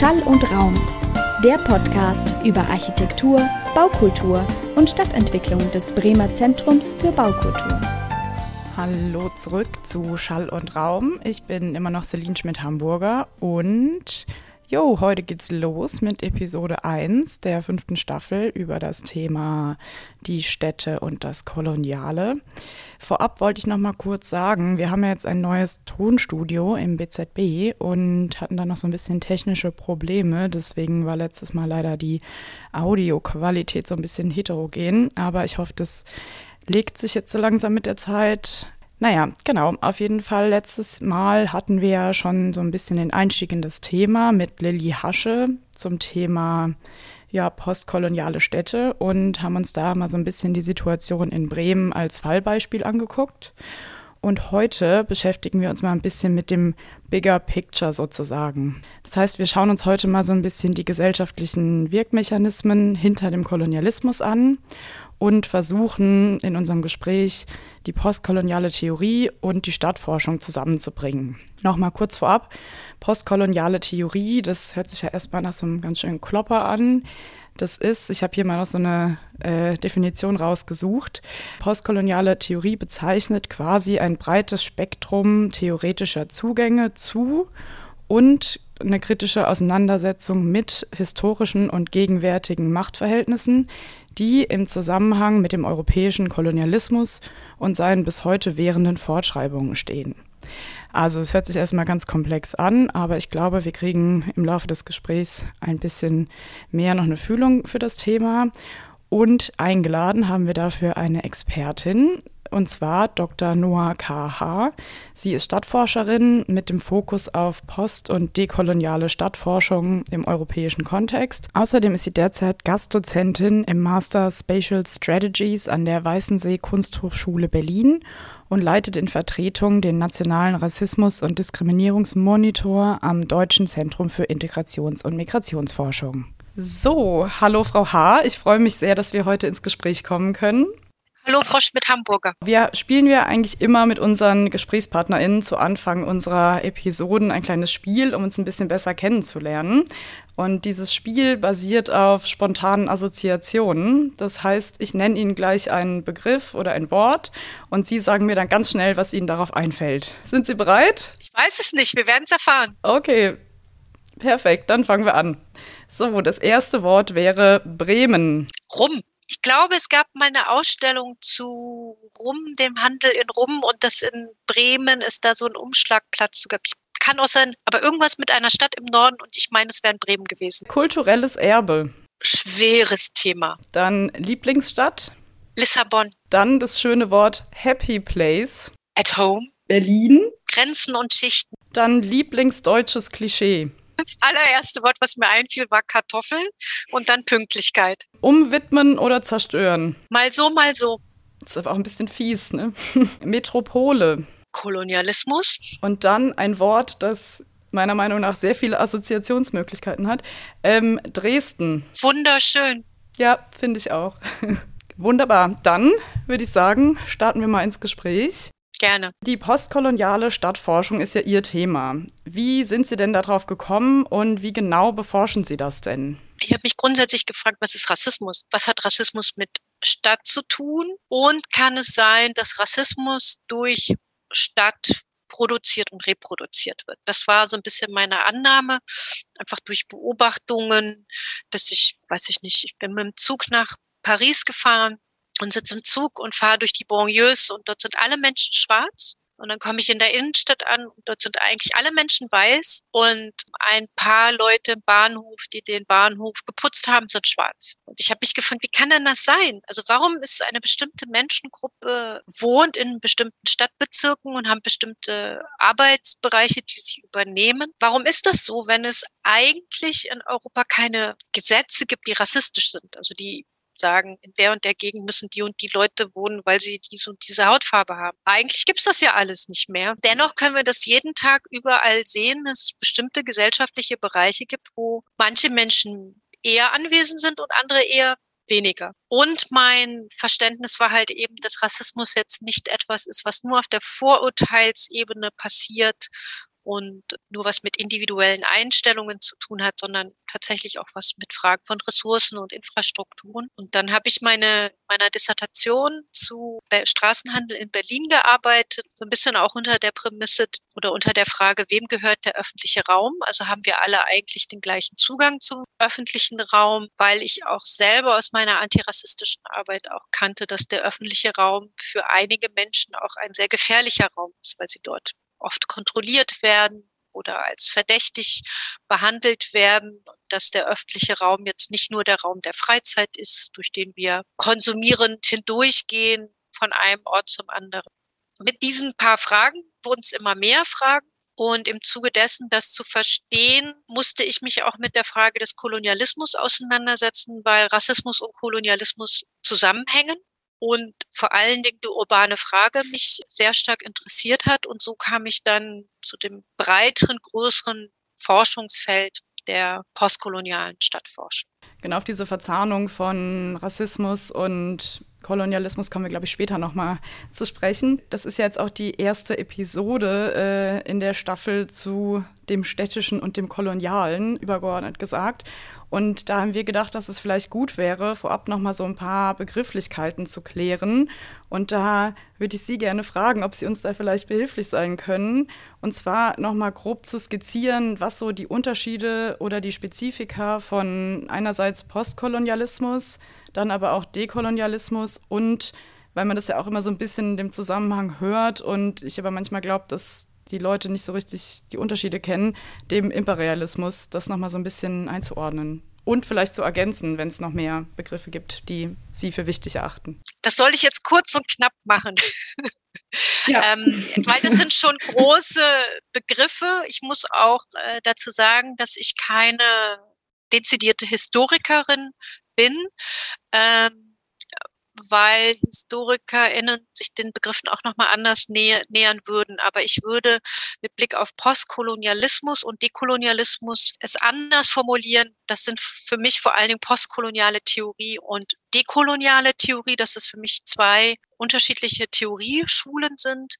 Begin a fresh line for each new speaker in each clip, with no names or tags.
Schall und Raum, der Podcast über Architektur, Baukultur und Stadtentwicklung des Bremer Zentrums für Baukultur.
Hallo zurück zu Schall und Raum. Ich bin immer noch Celine Schmidt-Hamburger und Jo, heute geht's los mit Episode 1 der fünften Staffel über das Thema die Städte und das Koloniale. Vorab wollte ich noch mal kurz sagen, wir haben ja jetzt ein neues Tonstudio im BZB und hatten da noch so ein bisschen technische Probleme. Deswegen war letztes Mal leider die Audioqualität so ein bisschen heterogen. Aber ich hoffe, das legt sich jetzt so langsam mit der Zeit. Naja, genau. Auf jeden Fall letztes Mal hatten wir ja schon so ein bisschen den Einstieg in das Thema mit Lilly Hasche zum Thema ja, postkoloniale Städte und haben uns da mal so ein bisschen die Situation in Bremen als Fallbeispiel angeguckt. Und heute beschäftigen wir uns mal ein bisschen mit dem Bigger Picture sozusagen. Das heißt, wir schauen uns heute mal so ein bisschen die gesellschaftlichen Wirkmechanismen hinter dem Kolonialismus an und versuchen in unserem Gespräch die postkoloniale Theorie und die Stadtforschung zusammenzubringen. Nochmal kurz vorab, postkoloniale Theorie, das hört sich ja erstmal nach so einem ganz schönen Klopper an. Das ist, ich habe hier mal noch so eine äh, Definition rausgesucht. Postkoloniale Theorie bezeichnet quasi ein breites Spektrum theoretischer Zugänge zu und eine kritische Auseinandersetzung mit historischen und gegenwärtigen Machtverhältnissen, die im Zusammenhang mit dem europäischen Kolonialismus und seinen bis heute währenden Fortschreibungen stehen. Also es hört sich erstmal ganz komplex an, aber ich glaube, wir kriegen im Laufe des Gesprächs ein bisschen mehr noch eine Fühlung für das Thema. Und eingeladen haben wir dafür eine Expertin, und zwar Dr. Noah K.H. Sie ist Stadtforscherin mit dem Fokus auf post- und dekoloniale Stadtforschung im europäischen Kontext. Außerdem ist sie derzeit Gastdozentin im Master Spatial Strategies an der Weißensee Kunsthochschule Berlin und leitet in Vertretung den Nationalen Rassismus- und Diskriminierungsmonitor am Deutschen Zentrum für Integrations- und Migrationsforschung. So, hallo Frau H. Ich freue mich sehr, dass wir heute ins Gespräch kommen können.
Hallo, Frau Schmidt-Hamburger.
Wir spielen wir eigentlich immer mit unseren GesprächspartnerInnen zu Anfang unserer Episoden ein kleines Spiel, um uns ein bisschen besser kennenzulernen. Und dieses Spiel basiert auf spontanen Assoziationen. Das heißt, ich nenne Ihnen gleich einen Begriff oder ein Wort und Sie sagen mir dann ganz schnell, was Ihnen darauf einfällt. Sind Sie bereit?
Ich weiß es nicht, wir werden es erfahren.
Okay, perfekt, dann fangen wir an. So, das erste Wort wäre Bremen.
Rum. Ich glaube, es gab mal eine Ausstellung zu Rum, dem Handel in Rum und das in Bremen ist da so ein Umschlagplatz sogar. Ich kann auch sein, aber irgendwas mit einer Stadt im Norden und ich meine, es wäre in Bremen gewesen.
Kulturelles Erbe.
Schweres Thema.
Dann Lieblingsstadt.
Lissabon.
Dann das schöne Wort Happy Place.
At Home.
Berlin.
Grenzen und Schichten.
Dann Lieblingsdeutsches Klischee.
Das allererste Wort, was mir einfiel, war Kartoffel und dann Pünktlichkeit.
Umwidmen oder zerstören?
Mal so, mal so.
Das ist aber auch ein bisschen fies, ne? Metropole.
Kolonialismus.
Und dann ein Wort, das meiner Meinung nach sehr viele Assoziationsmöglichkeiten hat. Ähm, Dresden.
Wunderschön.
Ja, finde ich auch. Wunderbar. Dann würde ich sagen, starten wir mal ins Gespräch.
Gerne.
Die postkoloniale Stadtforschung ist ja Ihr Thema. Wie sind Sie denn darauf gekommen und wie genau beforschen Sie das denn?
Ich habe mich grundsätzlich gefragt, was ist Rassismus? Was hat Rassismus mit Stadt zu tun? Und kann es sein, dass Rassismus durch Stadt produziert und reproduziert wird. Das war so ein bisschen meine Annahme, einfach durch Beobachtungen, dass ich, weiß ich nicht, ich bin mit dem Zug nach Paris gefahren und sitze im Zug und fahre durch die Banlieues und dort sind alle Menschen schwarz. Und dann komme ich in der Innenstadt an und dort sind eigentlich alle Menschen weiß und ein paar Leute im Bahnhof, die den Bahnhof geputzt haben, sind schwarz. Und ich habe mich gefragt, wie kann denn das sein? Also warum ist eine bestimmte Menschengruppe wohnt in bestimmten Stadtbezirken und haben bestimmte Arbeitsbereiche, die sie übernehmen? Warum ist das so, wenn es eigentlich in Europa keine Gesetze gibt, die rassistisch sind? Also die sagen, in der und der Gegend müssen die und die Leute wohnen, weil sie diese und diese Hautfarbe haben. Eigentlich gibt's das ja alles nicht mehr. Dennoch können wir das jeden Tag überall sehen, dass es bestimmte gesellschaftliche Bereiche gibt, wo manche Menschen eher anwesend sind und andere eher weniger. Und mein Verständnis war halt eben, dass Rassismus jetzt nicht etwas ist, was nur auf der Vorurteilsebene passiert und nur was mit individuellen Einstellungen zu tun hat, sondern tatsächlich auch was mit Fragen von Ressourcen und Infrastrukturen. Und dann habe ich meine meiner Dissertation zu Straßenhandel in Berlin gearbeitet, so ein bisschen auch unter der Prämisse oder unter der Frage, wem gehört der öffentliche Raum? Also haben wir alle eigentlich den gleichen Zugang zum öffentlichen Raum, weil ich auch selber aus meiner antirassistischen Arbeit auch kannte, dass der öffentliche Raum für einige Menschen auch ein sehr gefährlicher Raum ist, weil sie dort oft kontrolliert werden oder als verdächtig behandelt werden, dass der öffentliche Raum jetzt nicht nur der Raum der Freizeit ist, durch den wir konsumierend hindurchgehen von einem Ort zum anderen. Mit diesen paar Fragen wurden es immer mehr Fragen. Und im Zuge dessen, das zu verstehen, musste ich mich auch mit der Frage des Kolonialismus auseinandersetzen, weil Rassismus und Kolonialismus zusammenhängen und vor allen Dingen die urbane Frage mich sehr stark interessiert hat. Und so kam ich dann zu dem breiteren, größeren Forschungsfeld der postkolonialen Stadtforschung.
Genau auf diese Verzahnung von Rassismus und Kolonialismus kommen wir, glaube ich, später nochmal zu sprechen. Das ist ja jetzt auch die erste Episode äh, in der Staffel zu dem Städtischen und dem Kolonialen, übergeordnet gesagt. Und da haben wir gedacht, dass es vielleicht gut wäre, vorab nochmal so ein paar Begrifflichkeiten zu klären. Und da würde ich Sie gerne fragen, ob Sie uns da vielleicht behilflich sein können. Und zwar nochmal grob zu skizzieren, was so die Unterschiede oder die Spezifika von einerseits Postkolonialismus, dann aber auch Dekolonialismus und weil man das ja auch immer so ein bisschen in dem Zusammenhang hört und ich aber manchmal glaube, dass die Leute nicht so richtig die Unterschiede kennen, dem Imperialismus, das nochmal so ein bisschen einzuordnen. Und vielleicht zu ergänzen, wenn es noch mehr Begriffe gibt, die Sie für wichtig erachten.
Das soll ich jetzt kurz und knapp machen. Ja. ähm, weil das sind schon große Begriffe. Ich muss auch äh, dazu sagen, dass ich keine dezidierte Historikerin bin, ähm, weil HistorikerInnen sich den Begriffen auch nochmal anders nä nähern würden. Aber ich würde mit Blick auf Postkolonialismus und Dekolonialismus es anders formulieren. Das sind für mich vor allen Dingen postkoloniale Theorie und dekoloniale Theorie. dass es für mich zwei unterschiedliche Theorieschulen sind.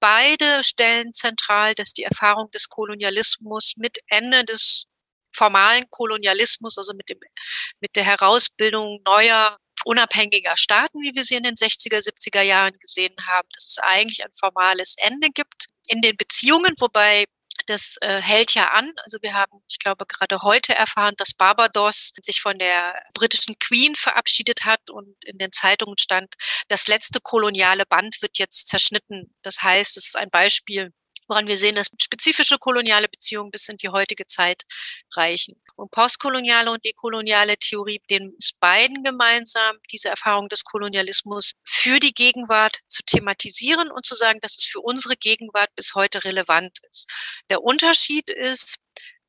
Beide stellen zentral, dass die Erfahrung des Kolonialismus mit Ende des formalen Kolonialismus, also mit dem, mit der Herausbildung neuer unabhängiger Staaten, wie wir sie in den 60er, 70er Jahren gesehen haben, dass es eigentlich ein formales Ende gibt in den Beziehungen, wobei das äh, hält ja an. Also wir haben, ich glaube, gerade heute erfahren, dass Barbados sich von der britischen Queen verabschiedet hat und in den Zeitungen stand, das letzte koloniale Band wird jetzt zerschnitten. Das heißt, es ist ein Beispiel woran wir sehen, dass spezifische koloniale Beziehungen bis in die heutige Zeit reichen. Und postkoloniale und dekoloniale Theorie, denen ist beiden gemeinsam, diese Erfahrung des Kolonialismus für die Gegenwart zu thematisieren und zu sagen, dass es für unsere Gegenwart bis heute relevant ist. Der Unterschied ist,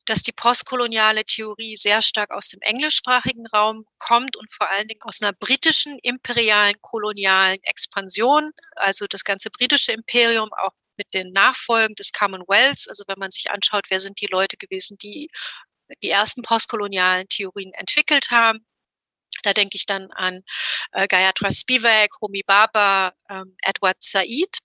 dass die postkoloniale Theorie sehr stark aus dem englischsprachigen Raum kommt und vor allen Dingen aus einer britischen imperialen kolonialen Expansion. Also das ganze britische Imperium auch mit den Nachfolgen des Commonwealths, also wenn man sich anschaut, wer sind die Leute gewesen, die die ersten postkolonialen Theorien entwickelt haben. Da denke ich dann an äh, Gayatri Spivak, Homi Baba, ähm, Edward Said.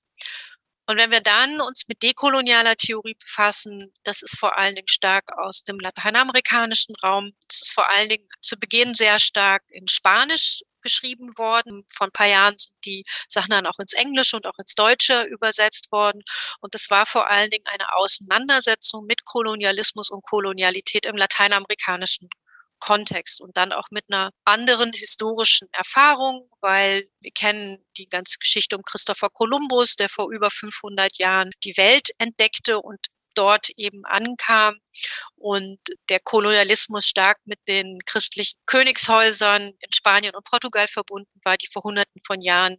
Und wenn wir dann uns mit dekolonialer Theorie befassen, das ist vor allen Dingen stark aus dem lateinamerikanischen Raum. Das ist vor allen Dingen zu Beginn sehr stark in Spanisch geschrieben worden. Vor ein paar Jahren sind die Sachen dann auch ins Englische und auch ins Deutsche übersetzt worden. Und das war vor allen Dingen eine Auseinandersetzung mit Kolonialismus und Kolonialität im lateinamerikanischen Kontext und dann auch mit einer anderen historischen Erfahrung, weil wir kennen die ganze Geschichte um Christopher Columbus, der vor über 500 Jahren die Welt entdeckte und dort eben ankam und der Kolonialismus stark mit den christlichen Königshäusern in Spanien und Portugal verbunden war, die vor Hunderten von Jahren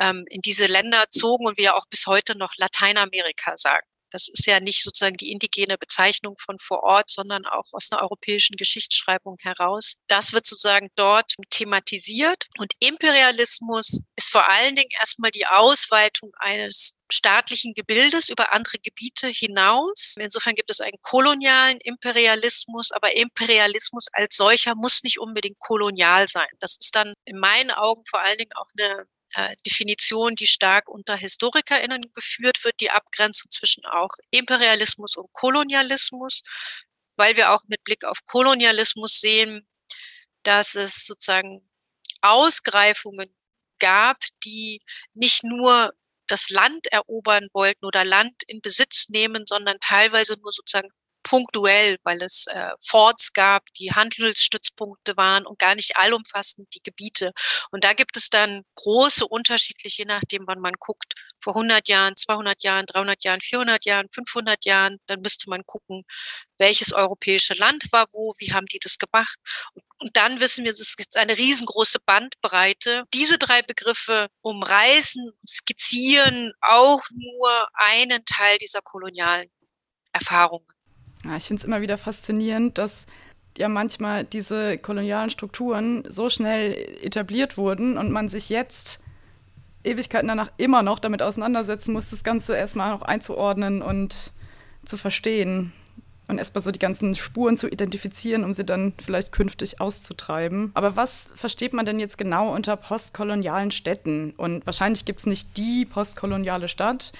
ähm, in diese Länder zogen und wir auch bis heute noch Lateinamerika sagen. Das ist ja nicht sozusagen die indigene Bezeichnung von vor Ort, sondern auch aus einer europäischen Geschichtsschreibung heraus. Das wird sozusagen dort thematisiert. Und Imperialismus ist vor allen Dingen erstmal die Ausweitung eines staatlichen Gebildes über andere Gebiete hinaus. Insofern gibt es einen kolonialen Imperialismus, aber Imperialismus als solcher muss nicht unbedingt kolonial sein. Das ist dann in meinen Augen vor allen Dingen auch eine äh, Definition, die stark unter HistorikerInnen geführt wird, die Abgrenzung zwischen auch Imperialismus und Kolonialismus, weil wir auch mit Blick auf Kolonialismus sehen, dass es sozusagen Ausgreifungen gab, die nicht nur das Land erobern wollten oder Land in Besitz nehmen, sondern teilweise nur sozusagen punktuell, weil es äh, Forts gab, die Handelsstützpunkte waren und gar nicht allumfassend die Gebiete. Und da gibt es dann große unterschiedliche, je nachdem, wann man guckt, vor 100 Jahren, 200 Jahren, 300 Jahren, 400 Jahren, 500 Jahren, dann müsste man gucken, welches europäische Land war wo, wie haben die das gemacht. Und, und dann wissen wir, es gibt eine riesengroße Bandbreite. Diese drei Begriffe umreißen, skizzieren auch nur einen Teil dieser kolonialen Erfahrungen.
Ja, ich finde es immer wieder faszinierend, dass ja manchmal diese kolonialen Strukturen so schnell etabliert wurden und man sich jetzt Ewigkeiten danach immer noch damit auseinandersetzen muss, das Ganze erstmal noch einzuordnen und zu verstehen und erstmal so die ganzen Spuren zu identifizieren, um sie dann vielleicht künftig auszutreiben. Aber was versteht man denn jetzt genau unter postkolonialen Städten? Und wahrscheinlich gibt es nicht die postkoloniale Stadt,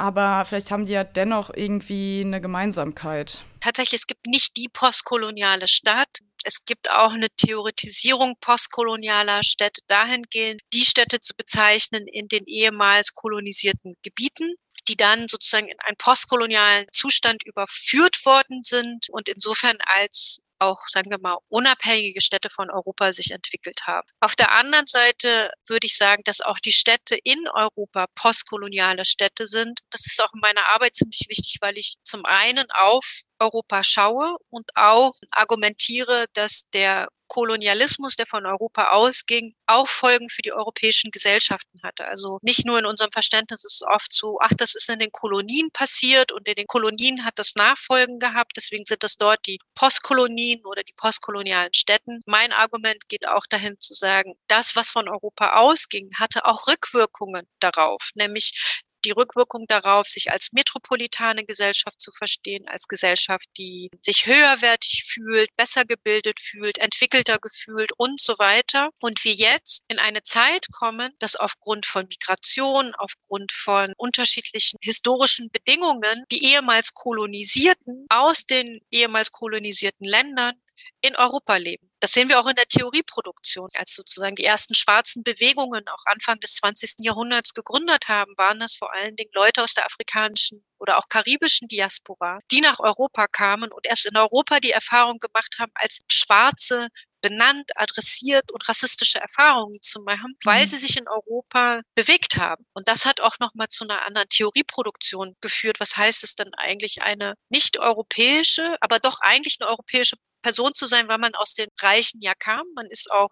aber vielleicht haben die ja dennoch irgendwie eine Gemeinsamkeit.
Tatsächlich, es gibt nicht die postkoloniale Stadt. Es gibt auch eine Theoretisierung postkolonialer Städte dahingehend, die Städte zu bezeichnen in den ehemals kolonisierten Gebieten die dann sozusagen in einen postkolonialen Zustand überführt worden sind und insofern als auch, sagen wir mal, unabhängige Städte von Europa sich entwickelt haben. Auf der anderen Seite würde ich sagen, dass auch die Städte in Europa postkoloniale Städte sind. Das ist auch in meiner Arbeit ziemlich wichtig, weil ich zum einen auf Europa schaue und auch argumentiere, dass der Kolonialismus, der von Europa ausging, auch Folgen für die europäischen Gesellschaften hatte. Also nicht nur in unserem Verständnis ist es oft so, ach, das ist in den Kolonien passiert und in den Kolonien hat das Nachfolgen gehabt, deswegen sind das dort die Postkolonien oder die postkolonialen Städten. Mein Argument geht auch dahin zu sagen, das, was von Europa ausging, hatte auch Rückwirkungen darauf, nämlich die Rückwirkung darauf, sich als metropolitane Gesellschaft zu verstehen, als Gesellschaft, die sich höherwertig fühlt, besser gebildet fühlt, entwickelter gefühlt und so weiter. Und wir jetzt in eine Zeit kommen, dass aufgrund von Migration, aufgrund von unterschiedlichen historischen Bedingungen die ehemals Kolonisierten aus den ehemals kolonisierten Ländern in Europa leben. Das sehen wir auch in der Theorieproduktion. Als sozusagen die ersten schwarzen Bewegungen auch Anfang des 20. Jahrhunderts gegründet haben, waren das vor allen Dingen Leute aus der afrikanischen oder auch karibischen Diaspora, die nach Europa kamen und erst in Europa die Erfahrung gemacht haben, als Schwarze benannt, adressiert und rassistische Erfahrungen zu machen, weil mhm. sie sich in Europa bewegt haben. Und das hat auch nochmal zu einer anderen Theorieproduktion geführt. Was heißt es denn eigentlich eine nicht europäische, aber doch eigentlich eine europäische Person zu sein, weil man aus den Reichen ja kam. Man ist auch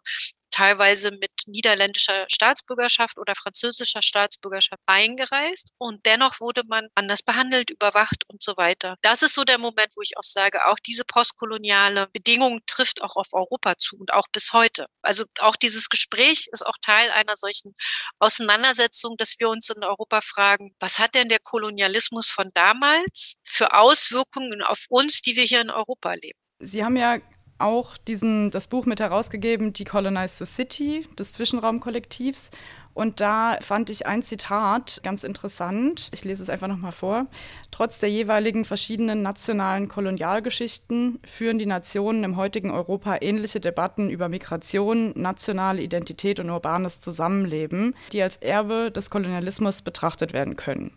teilweise mit niederländischer Staatsbürgerschaft oder französischer Staatsbürgerschaft eingereist und dennoch wurde man anders behandelt, überwacht und so weiter. Das ist so der Moment, wo ich auch sage, auch diese postkoloniale Bedingung trifft auch auf Europa zu und auch bis heute. Also auch dieses Gespräch ist auch Teil einer solchen Auseinandersetzung, dass wir uns in Europa fragen, was hat denn der Kolonialismus von damals für Auswirkungen auf uns, die wir hier in Europa leben?
Sie haben ja auch diesen, das Buch mit herausgegeben, Decolonize the City, des Zwischenraumkollektivs. Und da fand ich ein Zitat ganz interessant. Ich lese es einfach nochmal vor. Trotz der jeweiligen verschiedenen nationalen Kolonialgeschichten führen die Nationen im heutigen Europa ähnliche Debatten über Migration, nationale Identität und urbanes Zusammenleben, die als Erbe des Kolonialismus betrachtet werden können.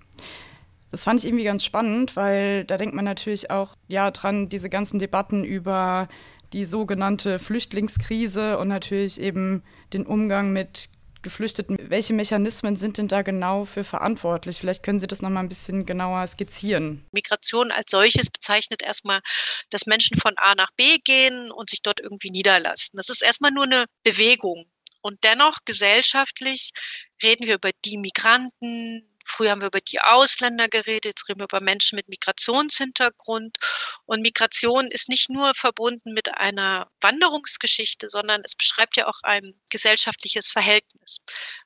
Das fand ich irgendwie ganz spannend, weil da denkt man natürlich auch ja dran, diese ganzen Debatten über die sogenannte Flüchtlingskrise und natürlich eben den Umgang mit Geflüchteten. Welche Mechanismen sind denn da genau für verantwortlich? Vielleicht können Sie das noch mal ein bisschen genauer skizzieren.
Migration als solches bezeichnet erstmal, dass Menschen von A nach B gehen und sich dort irgendwie niederlassen. Das ist erstmal nur eine Bewegung. Und dennoch gesellschaftlich reden wir über die Migranten, Früher haben wir über die Ausländer geredet, jetzt reden wir über Menschen mit Migrationshintergrund. Und Migration ist nicht nur verbunden mit einer Wanderungsgeschichte, sondern es beschreibt ja auch ein gesellschaftliches Verhältnis.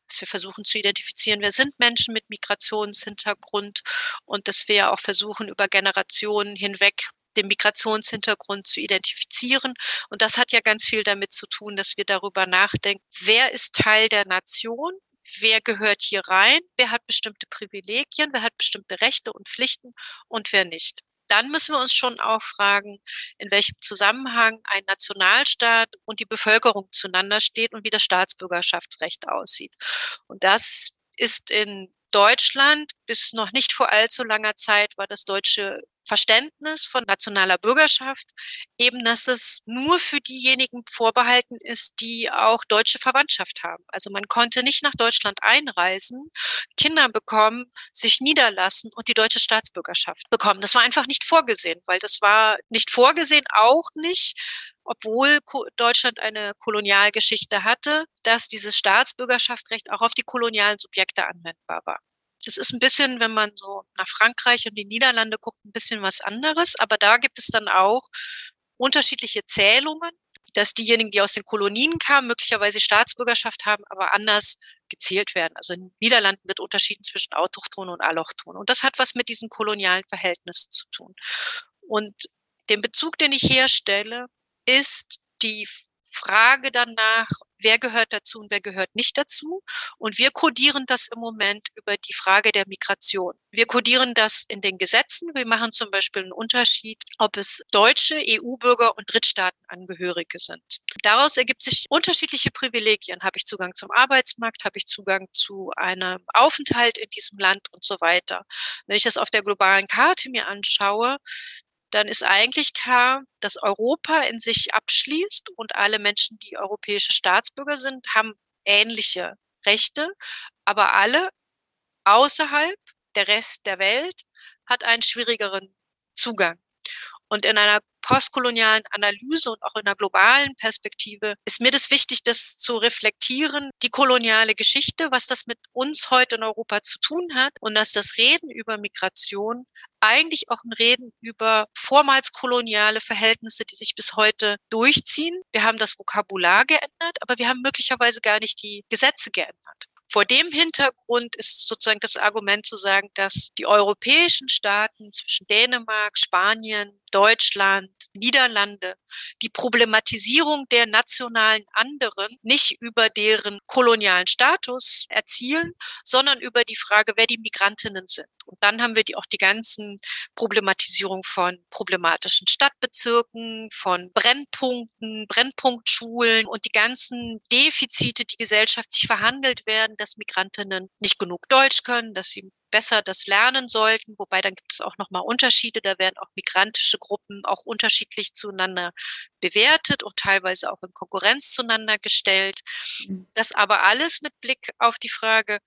Dass wir versuchen zu identifizieren, wer sind Menschen mit Migrationshintergrund und dass wir auch versuchen, über Generationen hinweg den Migrationshintergrund zu identifizieren. Und das hat ja ganz viel damit zu tun, dass wir darüber nachdenken, wer ist Teil der Nation wer gehört hier rein, wer hat bestimmte Privilegien, wer hat bestimmte Rechte und Pflichten und wer nicht. Dann müssen wir uns schon auch fragen, in welchem Zusammenhang ein Nationalstaat und die Bevölkerung zueinander steht und wie das Staatsbürgerschaftsrecht aussieht. Und das ist in Deutschland bis noch nicht vor allzu langer Zeit war das deutsche Verständnis von nationaler Bürgerschaft eben, dass es nur für diejenigen vorbehalten ist, die auch deutsche Verwandtschaft haben. Also man konnte nicht nach Deutschland einreisen, Kinder bekommen, sich niederlassen und die deutsche Staatsbürgerschaft bekommen. Das war einfach nicht vorgesehen, weil das war nicht vorgesehen, auch nicht obwohl Deutschland eine Kolonialgeschichte hatte, dass dieses Staatsbürgerschaftsrecht auch auf die kolonialen Subjekte anwendbar war. Das ist ein bisschen, wenn man so nach Frankreich und die Niederlande guckt, ein bisschen was anderes. Aber da gibt es dann auch unterschiedliche Zählungen, dass diejenigen, die aus den Kolonien kamen, möglicherweise Staatsbürgerschaft haben, aber anders gezählt werden. Also in den Niederlanden wird unterschieden zwischen Autochtonen und Allochtonen. Und das hat was mit diesen kolonialen Verhältnissen zu tun. Und den Bezug, den ich herstelle, ist die Frage danach, wer gehört dazu und wer gehört nicht dazu. Und wir kodieren das im Moment über die Frage der Migration. Wir kodieren das in den Gesetzen. Wir machen zum Beispiel einen Unterschied, ob es deutsche EU-Bürger und Drittstaatenangehörige sind. Daraus ergibt sich unterschiedliche Privilegien. Habe ich Zugang zum Arbeitsmarkt? Habe ich Zugang zu einem Aufenthalt in diesem Land und so weiter? Wenn ich das auf der globalen Karte mir anschaue, dann ist eigentlich klar, dass Europa in sich abschließt und alle Menschen, die europäische Staatsbürger sind, haben ähnliche Rechte, aber alle außerhalb, der Rest der Welt, hat einen schwierigeren Zugang. Und in einer postkolonialen Analyse und auch in einer globalen Perspektive ist mir das wichtig, das zu reflektieren, die koloniale Geschichte, was das mit uns heute in Europa zu tun hat und dass das Reden über Migration eigentlich auch ein Reden über vormals koloniale Verhältnisse, die sich bis heute durchziehen. Wir haben das Vokabular geändert, aber wir haben möglicherweise gar nicht die Gesetze geändert. Vor dem Hintergrund ist sozusagen das Argument zu sagen, dass die europäischen Staaten zwischen Dänemark, Spanien, Deutschland, Niederlande die Problematisierung der nationalen anderen nicht über deren kolonialen Status erzielen, sondern über die Frage, wer die Migrantinnen sind. Und dann haben wir die, auch die ganzen Problematisierung von problematischen Stadtbezirken, von Brennpunkten, Brennpunktschulen und die ganzen Defizite, die gesellschaftlich verhandelt werden, dass Migrantinnen nicht genug Deutsch können, dass sie besser das lernen sollten, wobei dann gibt es auch nochmal Unterschiede, da werden auch migrantische Gruppen auch unterschiedlich zueinander bewertet und teilweise auch in Konkurrenz zueinander gestellt. Mhm. Das aber alles mit Blick auf die Frage,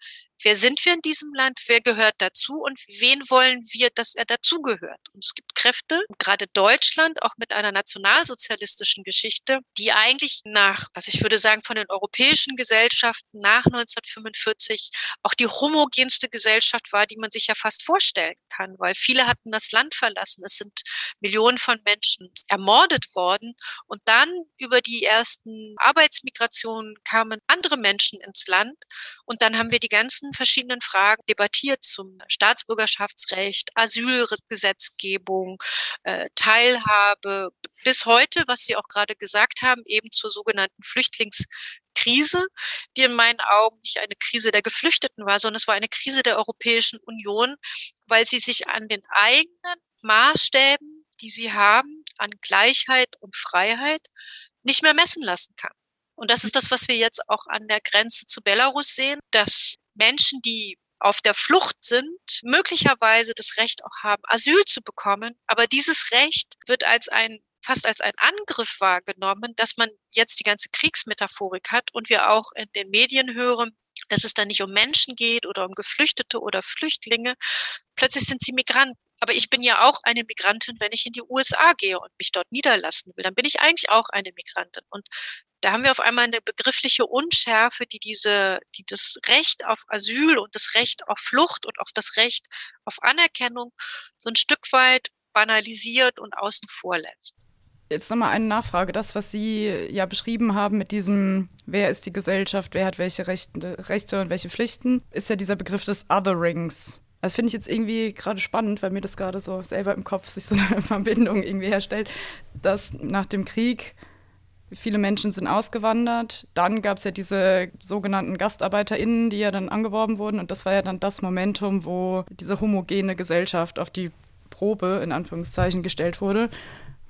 wer sind wir in diesem Land, wer gehört dazu und wen wollen wir, dass er dazugehört. Und es gibt Kräfte, gerade Deutschland, auch mit einer nationalsozialistischen Geschichte, die eigentlich nach, was ich würde sagen, von den europäischen Gesellschaften nach 1945 auch die homogenste Gesellschaft war, die man sich ja fast vorstellen kann, weil viele hatten das Land verlassen. Es sind Millionen von Menschen ermordet worden und dann über die ersten Arbeitsmigrationen kamen andere Menschen ins Land und dann haben wir die ganzen verschiedenen Fragen debattiert zum Staatsbürgerschaftsrecht, Asylgesetzgebung, äh, Teilhabe, bis heute, was Sie auch gerade gesagt haben, eben zur sogenannten Flüchtlingskrise, die in meinen Augen nicht eine Krise der Geflüchteten war, sondern es war eine Krise der Europäischen Union, weil sie sich an den eigenen Maßstäben, die sie haben, an Gleichheit und Freiheit, nicht mehr messen lassen kann. Und das ist das, was wir jetzt auch an der Grenze zu Belarus sehen, dass Menschen, die auf der Flucht sind, möglicherweise das Recht auch haben, Asyl zu bekommen. Aber dieses Recht wird als ein fast als ein Angriff wahrgenommen, dass man jetzt die ganze Kriegsmetaphorik hat und wir auch in den Medien hören, dass es da nicht um Menschen geht oder um Geflüchtete oder Flüchtlinge. Plötzlich sind sie Migranten. Aber ich bin ja auch eine Migrantin, wenn ich in die USA gehe und mich dort niederlassen will. Dann bin ich eigentlich auch eine Migrantin. Und da haben wir auf einmal eine begriffliche Unschärfe, die diese, die das Recht auf Asyl und das Recht auf Flucht und auf das Recht auf Anerkennung so ein Stück weit banalisiert und außen vor lässt.
Jetzt nochmal eine Nachfrage. Das, was Sie ja beschrieben haben mit diesem, wer ist die Gesellschaft, wer hat welche Rechte, Rechte und welche Pflichten, ist ja dieser Begriff des Othering,s Das finde ich jetzt irgendwie gerade spannend, weil mir das gerade so selber im Kopf sich so eine Verbindung irgendwie herstellt, dass nach dem Krieg Viele Menschen sind ausgewandert. Dann gab es ja diese sogenannten GastarbeiterInnen, die ja dann angeworben wurden. Und das war ja dann das Momentum, wo diese homogene Gesellschaft auf die Probe in Anführungszeichen gestellt wurde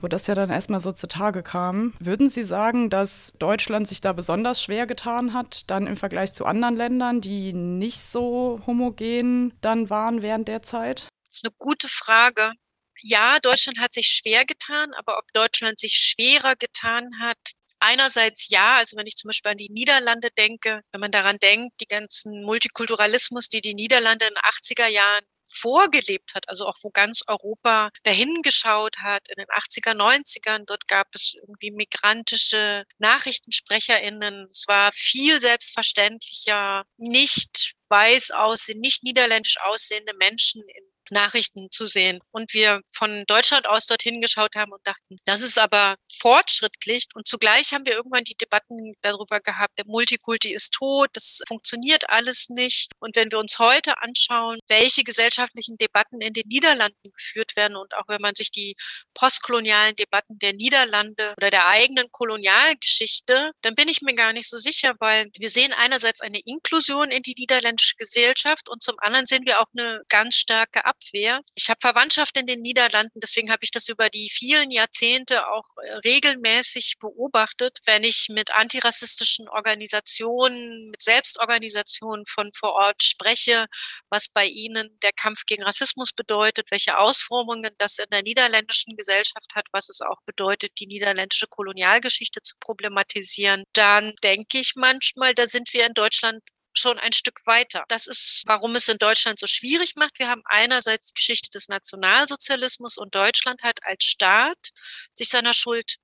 wo das ja dann erstmal so zutage kam. Würden Sie sagen, dass Deutschland sich da besonders schwer getan hat, dann im Vergleich zu anderen Ländern, die nicht so homogen dann waren während der Zeit?
Das ist eine gute Frage. Ja, Deutschland hat sich schwer getan, aber ob Deutschland sich schwerer getan hat, Einerseits ja, also wenn ich zum Beispiel an die Niederlande denke, wenn man daran denkt, die ganzen Multikulturalismus, die die Niederlande in den 80er Jahren vorgelebt hat, also auch wo ganz Europa dahin geschaut hat in den 80er, 90ern. Dort gab es irgendwie migrantische NachrichtensprecherInnen. Es war viel selbstverständlicher, nicht weiß aussehen, nicht niederländisch aussehende Menschen in Nachrichten zu sehen. Und wir von Deutschland aus dorthin geschaut haben und dachten, das ist aber fortschrittlich. Und zugleich haben wir irgendwann die Debatten darüber gehabt, der Multikulti ist tot, das funktioniert alles nicht. Und wenn wir uns heute anschauen, welche gesellschaftlichen Debatten in den Niederlanden geführt werden und auch wenn man sich die postkolonialen Debatten der Niederlande oder der eigenen Kolonialgeschichte, dann bin ich mir gar nicht so sicher, weil wir sehen einerseits eine Inklusion in die niederländische Gesellschaft und zum anderen sehen wir auch eine ganz starke Ab Abwehr. Ich habe Verwandtschaft in den Niederlanden, deswegen habe ich das über die vielen Jahrzehnte auch äh, regelmäßig beobachtet, wenn ich mit antirassistischen Organisationen, mit Selbstorganisationen von vor Ort spreche, was bei ihnen der Kampf gegen Rassismus bedeutet, welche Ausformungen das in der niederländischen Gesellschaft hat, was es auch bedeutet, die niederländische Kolonialgeschichte zu problematisieren, dann denke ich manchmal, da sind wir in Deutschland schon ein Stück weiter. Das ist, warum es in Deutschland so schwierig macht. Wir haben einerseits Geschichte des Nationalsozialismus und Deutschland hat als Staat sich seiner Schuld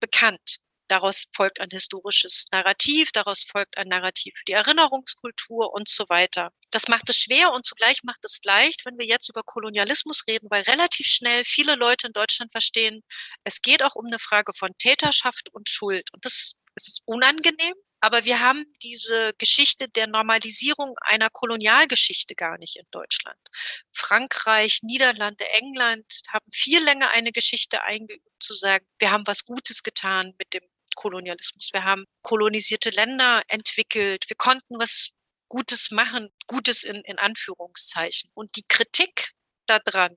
bekannt. Daraus folgt ein historisches Narrativ, daraus folgt ein Narrativ für die Erinnerungskultur und so weiter. Das macht es schwer und zugleich macht es leicht, wenn wir jetzt über Kolonialismus reden, weil relativ schnell viele Leute in Deutschland verstehen, es geht auch um eine Frage von Täterschaft und Schuld. Und das ist unangenehm, aber wir haben diese Geschichte der Normalisierung einer Kolonialgeschichte gar nicht in Deutschland. Frankreich, Niederlande, England haben viel länger eine Geschichte eingeübt, zu sagen, wir haben was Gutes getan mit dem Kolonialismus. Wir haben kolonisierte Länder entwickelt. Wir konnten was Gutes machen, Gutes in, in Anführungszeichen. Und die Kritik daran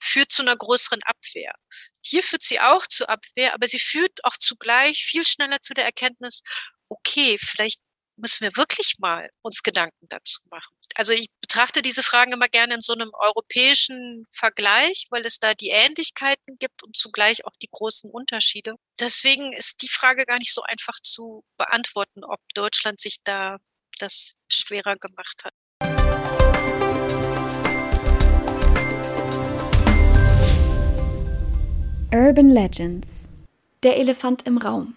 führt zu einer größeren Abwehr. Hier führt sie auch zu Abwehr, aber sie führt auch zugleich viel schneller zu der Erkenntnis, okay, vielleicht müssen wir wirklich mal uns Gedanken dazu machen. Also ich betrachte diese Fragen immer gerne in so einem europäischen Vergleich, weil es da die Ähnlichkeiten gibt und zugleich auch die großen Unterschiede. Deswegen ist die Frage gar nicht so einfach zu beantworten, ob Deutschland sich da das schwerer gemacht hat.
Urban Legends. Der Elefant im Raum.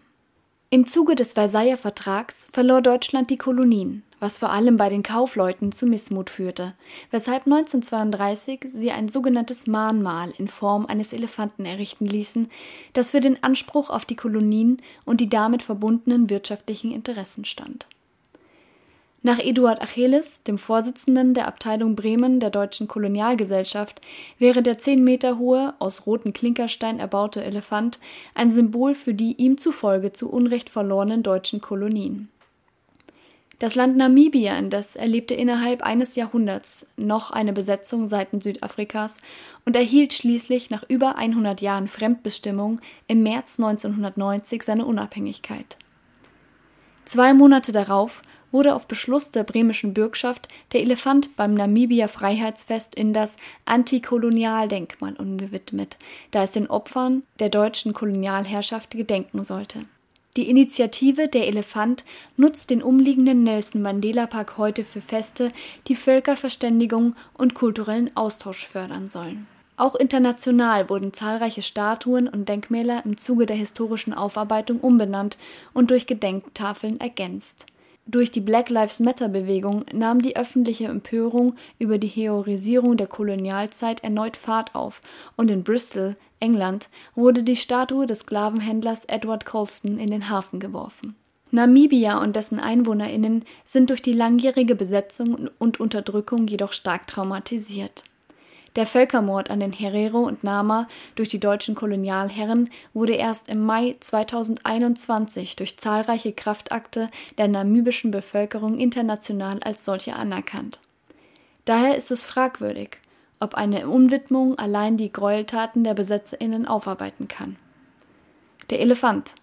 Im Zuge des Versailler Vertrags verlor Deutschland die Kolonien, was vor allem bei den Kaufleuten zu Missmut führte, weshalb 1932 sie ein sogenanntes Mahnmal in Form eines Elefanten errichten ließen, das für den Anspruch auf die Kolonien und die damit verbundenen wirtschaftlichen Interessen stand nach Eduard Achilles, dem Vorsitzenden der Abteilung Bremen der Deutschen Kolonialgesellschaft, wäre der zehn Meter hohe, aus rotem Klinkerstein erbaute Elefant ein Symbol für die ihm zufolge zu Unrecht verlorenen deutschen Kolonien. Das Land Namibia indes erlebte innerhalb eines Jahrhunderts noch eine Besetzung seitens Südafrikas und erhielt schließlich nach über 100 Jahren Fremdbestimmung im März 1990 seine Unabhängigkeit. Zwei Monate darauf wurde auf Beschluss der bremischen Bürgschaft der Elefant beim Namibia-Freiheitsfest in das Antikolonialdenkmal umgewidmet, da es den Opfern der deutschen Kolonialherrschaft gedenken sollte. Die Initiative Der Elefant nutzt den umliegenden Nelson Mandela Park heute für Feste, die Völkerverständigung und kulturellen Austausch fördern sollen. Auch international wurden zahlreiche Statuen und Denkmäler im Zuge der historischen Aufarbeitung umbenannt und durch Gedenktafeln ergänzt. Durch die Black Lives Matter-Bewegung nahm die öffentliche Empörung über die Heroisierung der Kolonialzeit erneut Fahrt auf und in Bristol, England, wurde die Statue des Sklavenhändlers Edward Colston in den Hafen geworfen. Namibia und dessen EinwohnerInnen sind durch die langjährige Besetzung und Unterdrückung jedoch stark traumatisiert. Der Völkermord an den Herero und Nama durch die deutschen Kolonialherren wurde erst im Mai 2021 durch zahlreiche Kraftakte der namibischen Bevölkerung international als solche anerkannt. Daher ist es fragwürdig, ob eine Umwidmung allein die Gräueltaten der BesetzerInnen aufarbeiten kann. Der Elefant,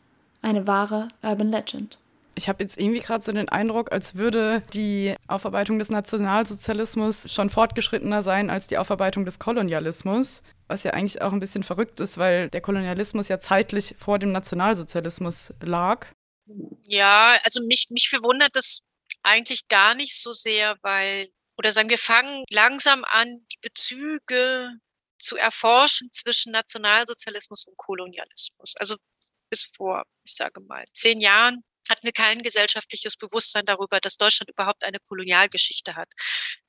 eine wahre Urban Legend.
Ich habe jetzt irgendwie gerade so den Eindruck, als würde die Aufarbeitung des Nationalsozialismus schon fortgeschrittener sein als die Aufarbeitung des Kolonialismus, was ja eigentlich auch ein bisschen verrückt ist, weil der Kolonialismus ja zeitlich vor dem Nationalsozialismus lag.
Ja, also mich, mich verwundert das eigentlich gar nicht so sehr, weil, oder sagen wir fangen langsam an, die Bezüge zu erforschen zwischen Nationalsozialismus und Kolonialismus. Also bis vor, ich sage mal, zehn Jahren hatten wir kein gesellschaftliches Bewusstsein darüber, dass Deutschland überhaupt eine Kolonialgeschichte hat.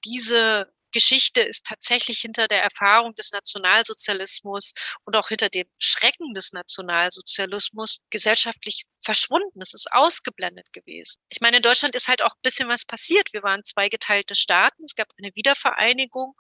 Diese Geschichte ist tatsächlich hinter der Erfahrung des Nationalsozialismus und auch hinter dem Schrecken des Nationalsozialismus gesellschaftlich verschwunden. Es ist ausgeblendet gewesen. Ich meine, in Deutschland ist halt auch ein bisschen was passiert. Wir waren zwei geteilte Staaten. Es gab eine Wiedervereinigung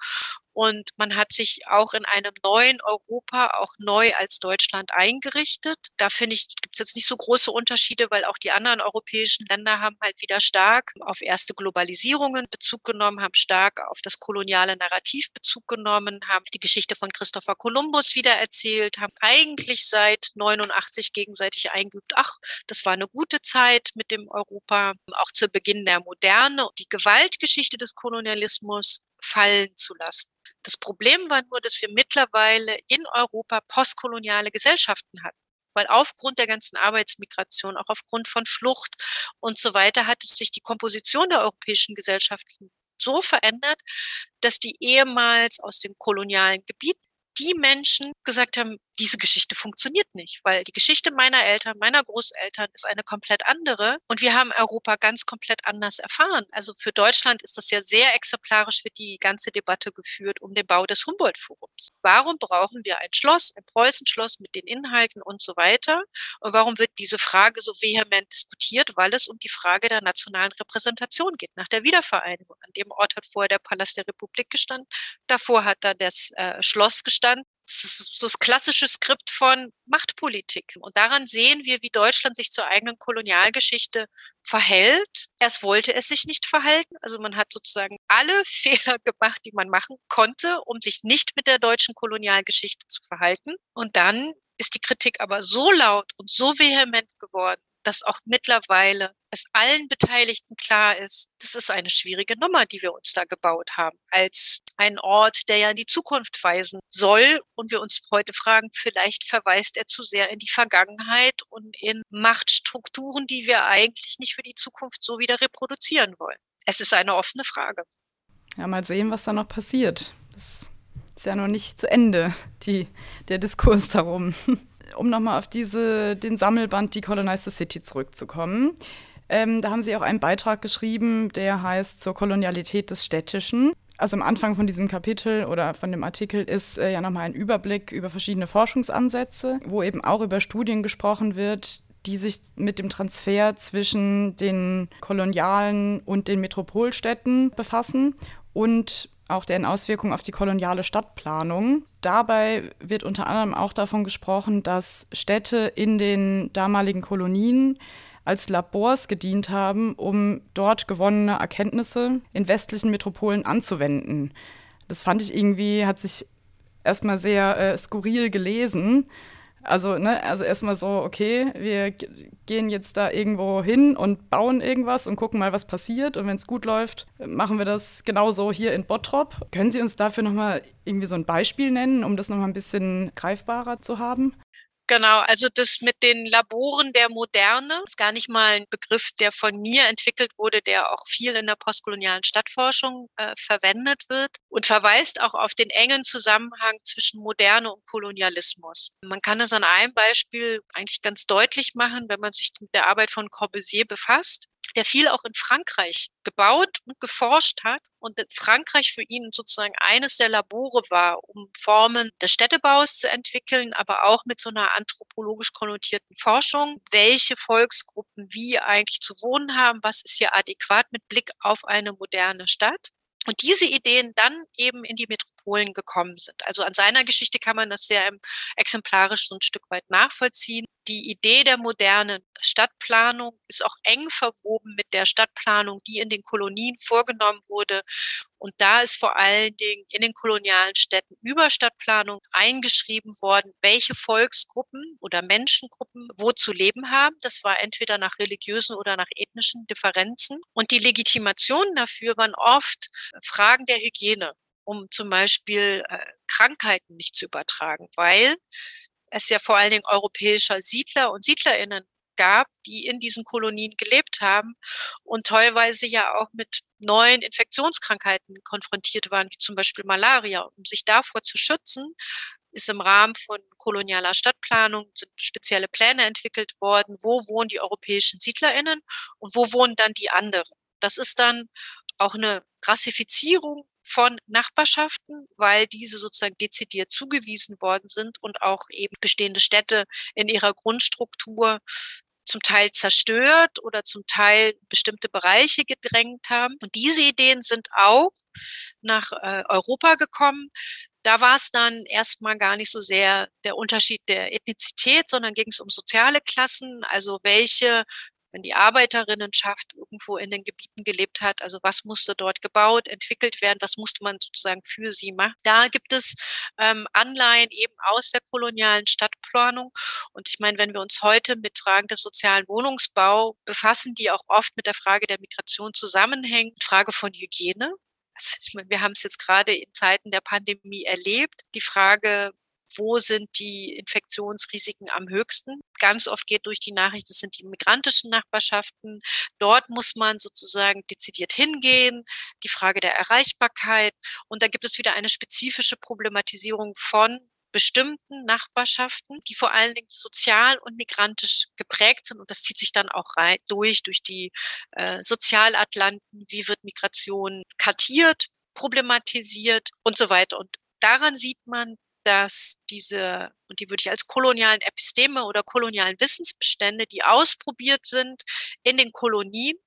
und man hat sich auch in einem neuen Europa auch neu als Deutschland eingerichtet. Da finde ich, gibt es jetzt nicht so große Unterschiede, weil auch die anderen europäischen Länder haben halt wieder stark auf erste Globalisierungen Bezug genommen, haben stark auf das koloniale Narrativ Bezug genommen, haben die Geschichte von Christopher Columbus wieder erzählt, haben eigentlich seit 89 gegenseitig eingeübt, ach, das war eine gute Zeit mit dem Europa, auch zu Beginn der Moderne die Gewaltgeschichte des Kolonialismus fallen zu lassen. Das Problem war nur, dass wir mittlerweile in Europa postkoloniale Gesellschaften hatten. Weil aufgrund der ganzen Arbeitsmigration, auch aufgrund von Flucht und so weiter, hat sich die Komposition der europäischen Gesellschaften so verändert, dass die ehemals aus dem kolonialen Gebiet die Menschen gesagt haben, diese Geschichte funktioniert nicht, weil die Geschichte meiner Eltern, meiner Großeltern ist eine komplett andere und wir haben Europa ganz komplett anders erfahren. Also für Deutschland ist das ja sehr exemplarisch, wird die ganze Debatte geführt um den Bau des Humboldt-Forums. Warum brauchen wir ein Schloss, ein Preußenschloss mit den Inhalten und so weiter? Und warum wird diese Frage so vehement diskutiert? Weil es um die Frage der nationalen Repräsentation geht, nach der Wiedervereinigung. An dem Ort hat vorher der Palast der Republik gestanden, davor hat da das äh, Schloss gestanden so das klassische Skript von Machtpolitik. Und daran sehen wir, wie Deutschland sich zur eigenen Kolonialgeschichte verhält. Erst wollte es sich nicht verhalten. Also man hat sozusagen alle Fehler gemacht, die man machen konnte, um sich nicht mit der deutschen Kolonialgeschichte zu verhalten. Und dann ist die Kritik aber so laut und so vehement geworden, dass auch mittlerweile es allen Beteiligten klar ist, das ist eine schwierige Nummer, die wir uns da gebaut haben, als ein Ort, der ja in die Zukunft weisen soll. Und wir uns heute fragen, vielleicht verweist er zu sehr in die Vergangenheit und in Machtstrukturen, die wir eigentlich nicht für die Zukunft so wieder reproduzieren wollen. Es ist eine offene Frage.
Ja, mal sehen, was da noch passiert. Das ist ja noch nicht zu Ende, die, der Diskurs darum. um nochmal auf diese, den Sammelband Decolonize the City zurückzukommen. Ähm, da haben Sie auch einen Beitrag geschrieben, der heißt zur Kolonialität des Städtischen. Also am Anfang von diesem Kapitel oder von dem Artikel ist äh, ja nochmal ein Überblick über verschiedene Forschungsansätze, wo eben auch über Studien gesprochen wird, die sich mit dem Transfer zwischen den kolonialen und den Metropolstädten befassen und auch deren Auswirkungen auf die koloniale Stadtplanung. Dabei wird unter anderem auch davon gesprochen, dass Städte in den damaligen Kolonien als Labors gedient haben, um dort gewonnene Erkenntnisse in westlichen Metropolen anzuwenden. Das fand ich irgendwie, hat sich erstmal sehr äh, skurril gelesen. Also, ne, also erstmal so, okay, wir gehen jetzt da irgendwo hin und bauen irgendwas und gucken mal, was passiert. Und wenn es gut läuft, machen wir das genauso hier in Bottrop. Können Sie uns dafür nochmal irgendwie so ein Beispiel nennen, um das nochmal ein bisschen greifbarer zu haben?
Genau, also das mit den Laboren der Moderne ist gar nicht mal ein Begriff, der von mir entwickelt wurde, der auch viel in der postkolonialen Stadtforschung äh, verwendet wird und verweist auch auf den engen Zusammenhang zwischen Moderne und Kolonialismus. Man kann es an einem Beispiel eigentlich ganz deutlich machen, wenn man sich mit der Arbeit von Corbusier befasst der viel auch in Frankreich gebaut und geforscht hat und Frankreich für ihn sozusagen eines der Labore war, um Formen des Städtebaus zu entwickeln, aber auch mit so einer anthropologisch konnotierten Forschung, welche Volksgruppen wie eigentlich zu wohnen haben, was ist hier adäquat mit Blick auf eine moderne Stadt. Und diese Ideen dann eben in die Metropole Polen gekommen sind. Also an seiner Geschichte kann man das sehr exemplarisch so ein Stück weit nachvollziehen. Die Idee der modernen Stadtplanung ist auch eng verwoben mit der Stadtplanung, die in den Kolonien vorgenommen wurde. Und da ist vor allen Dingen in den kolonialen Städten über Stadtplanung eingeschrieben worden, welche Volksgruppen oder Menschengruppen wo zu leben haben. Das war entweder nach religiösen oder nach ethnischen Differenzen. Und die Legitimationen dafür waren oft Fragen der Hygiene um zum Beispiel äh, Krankheiten nicht zu übertragen, weil es ja vor allen Dingen europäischer Siedler und Siedlerinnen gab, die in diesen Kolonien gelebt haben und teilweise ja auch mit neuen Infektionskrankheiten konfrontiert waren, wie zum Beispiel Malaria. Um sich davor zu schützen, ist im Rahmen von kolonialer Stadtplanung sind spezielle Pläne entwickelt worden, wo wohnen die europäischen SiedlerInnen und wo wohnen dann die anderen. Das ist dann auch eine Rassifizierung von Nachbarschaften, weil diese sozusagen dezidiert zugewiesen worden sind und auch eben bestehende Städte in ihrer Grundstruktur zum Teil zerstört oder zum Teil bestimmte Bereiche gedrängt haben. Und diese Ideen sind auch nach äh, Europa gekommen. Da war es dann erstmal gar nicht so sehr der Unterschied der Ethnizität, sondern ging es um soziale Klassen, also welche wenn die Arbeiterinnenschaft irgendwo in den Gebieten gelebt hat, also was musste dort gebaut, entwickelt werden, was musste man sozusagen für sie machen. Da gibt es ähm, Anleihen eben aus der kolonialen Stadtplanung. Und ich meine, wenn wir uns heute mit Fragen des sozialen Wohnungsbau befassen, die auch oft mit der Frage der Migration zusammenhängen, Frage von Hygiene. Ich meine, wir haben es jetzt gerade in Zeiten der Pandemie erlebt. Die Frage, wo sind die Infektionsrisiken am höchsten. Ganz oft geht durch die Nachricht, das sind die migrantischen Nachbarschaften. Dort muss man sozusagen dezidiert hingehen. Die Frage der Erreichbarkeit. Und da gibt es wieder eine spezifische Problematisierung von bestimmten Nachbarschaften, die vor allen Dingen sozial und migrantisch geprägt sind. Und das zieht sich dann auch rein, durch, durch die äh, Sozialatlanten. Wie wird Migration kartiert, problematisiert und so weiter. Und daran sieht man, dass diese, und die würde ich als kolonialen Episteme oder kolonialen Wissensbestände, die ausprobiert sind in den Kolonien,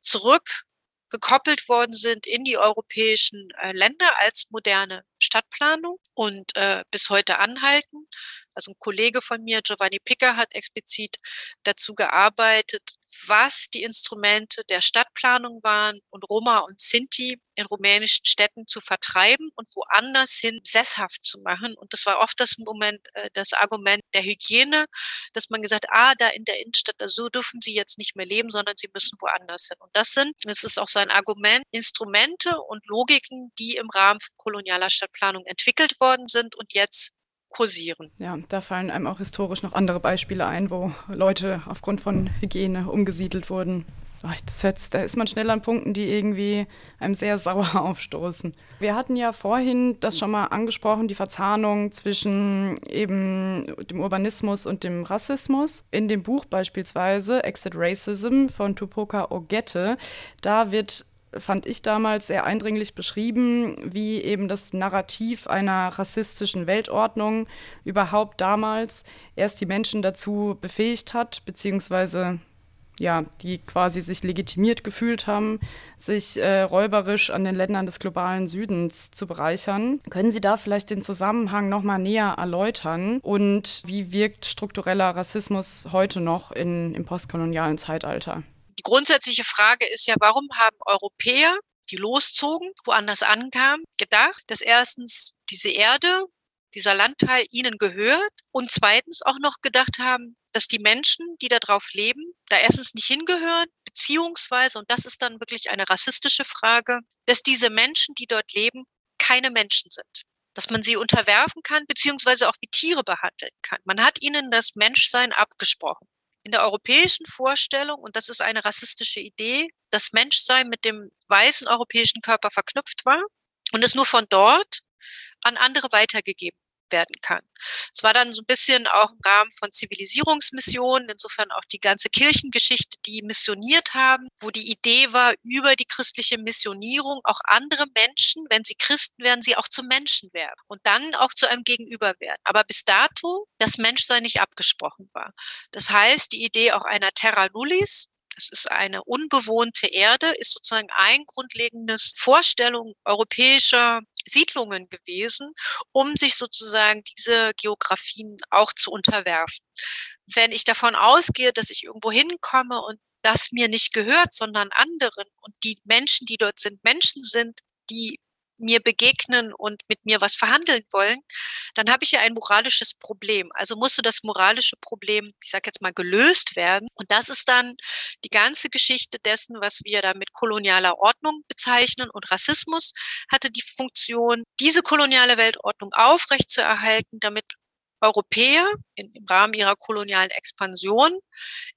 zurückgekoppelt worden sind in die europäischen äh, Länder als moderne Stadtplanung und äh, bis heute anhalten. Also ein Kollege von mir, Giovanni Picker, hat explizit dazu gearbeitet, was die Instrumente der Stadtplanung waren und Roma und Sinti in rumänischen Städten zu vertreiben und woanders hin sesshaft zu machen. Und das war oft das Moment, äh, das Argument der Hygiene, dass man gesagt, ah, da in der Innenstadt, da so dürfen sie jetzt nicht mehr leben, sondern sie müssen woanders hin. Und das sind, das ist auch sein Argument, Instrumente und Logiken, die im Rahmen kolonialer Stadtplanung entwickelt worden sind und jetzt kursieren.
Ja, da fallen einem auch historisch noch andere Beispiele ein, wo Leute aufgrund von Hygiene umgesiedelt wurden. Das jetzt, da ist man schnell an Punkten, die irgendwie einem sehr sauer aufstoßen. Wir hatten ja vorhin das schon mal angesprochen, die Verzahnung zwischen eben dem Urbanismus und dem Rassismus. In dem Buch beispielsweise Exit Racism von Tupoka Ogette, da wird fand ich damals sehr eindringlich beschrieben, wie eben das Narrativ einer rassistischen Weltordnung überhaupt damals erst die Menschen dazu befähigt hat, beziehungsweise ja, die quasi sich legitimiert gefühlt haben, sich äh, räuberisch an den Ländern des globalen Südens zu bereichern. Können Sie da vielleicht den Zusammenhang noch mal näher erläutern und wie wirkt struktureller Rassismus heute noch in, im postkolonialen Zeitalter?
Die grundsätzliche Frage ist ja, warum haben Europäer, die loszogen, woanders ankamen, gedacht, dass erstens diese Erde, dieser Landteil ihnen gehört und zweitens auch noch gedacht haben, dass die Menschen, die da drauf leben, da erstens nicht hingehören, beziehungsweise, und das ist dann wirklich eine rassistische Frage, dass diese Menschen, die dort leben, keine Menschen sind. Dass man sie unterwerfen kann, beziehungsweise auch wie Tiere behandeln kann. Man hat ihnen das Menschsein abgesprochen in der europäischen Vorstellung, und das ist eine rassistische Idee, das Menschsein mit dem weißen europäischen Körper verknüpft war und es nur von dort an andere weitergegeben werden kann. Es war dann so ein bisschen auch im Rahmen von Zivilisierungsmissionen, insofern auch die ganze Kirchengeschichte, die missioniert haben, wo die Idee war, über die christliche Missionierung auch andere Menschen, wenn sie Christen werden, sie auch zu Menschen werden und dann auch zu einem Gegenüber werden. Aber bis dato das Menschsein nicht abgesprochen war. Das heißt, die Idee auch einer Terra Nullis, Das ist eine unbewohnte Erde, ist sozusagen ein grundlegendes Vorstellung europäischer Siedlungen gewesen, um sich sozusagen diese Geografien auch zu unterwerfen. Wenn ich davon ausgehe, dass ich irgendwo hinkomme und das mir nicht gehört, sondern anderen und die Menschen, die dort sind, Menschen sind, die mir begegnen und mit mir was verhandeln wollen, dann habe ich ja ein moralisches Problem. Also musste das moralische Problem, ich sage jetzt mal, gelöst werden. Und das ist dann die ganze Geschichte dessen, was wir da mit kolonialer Ordnung bezeichnen. Und Rassismus hatte die Funktion, diese koloniale Weltordnung aufrechtzuerhalten, damit Europäer im Rahmen ihrer kolonialen Expansion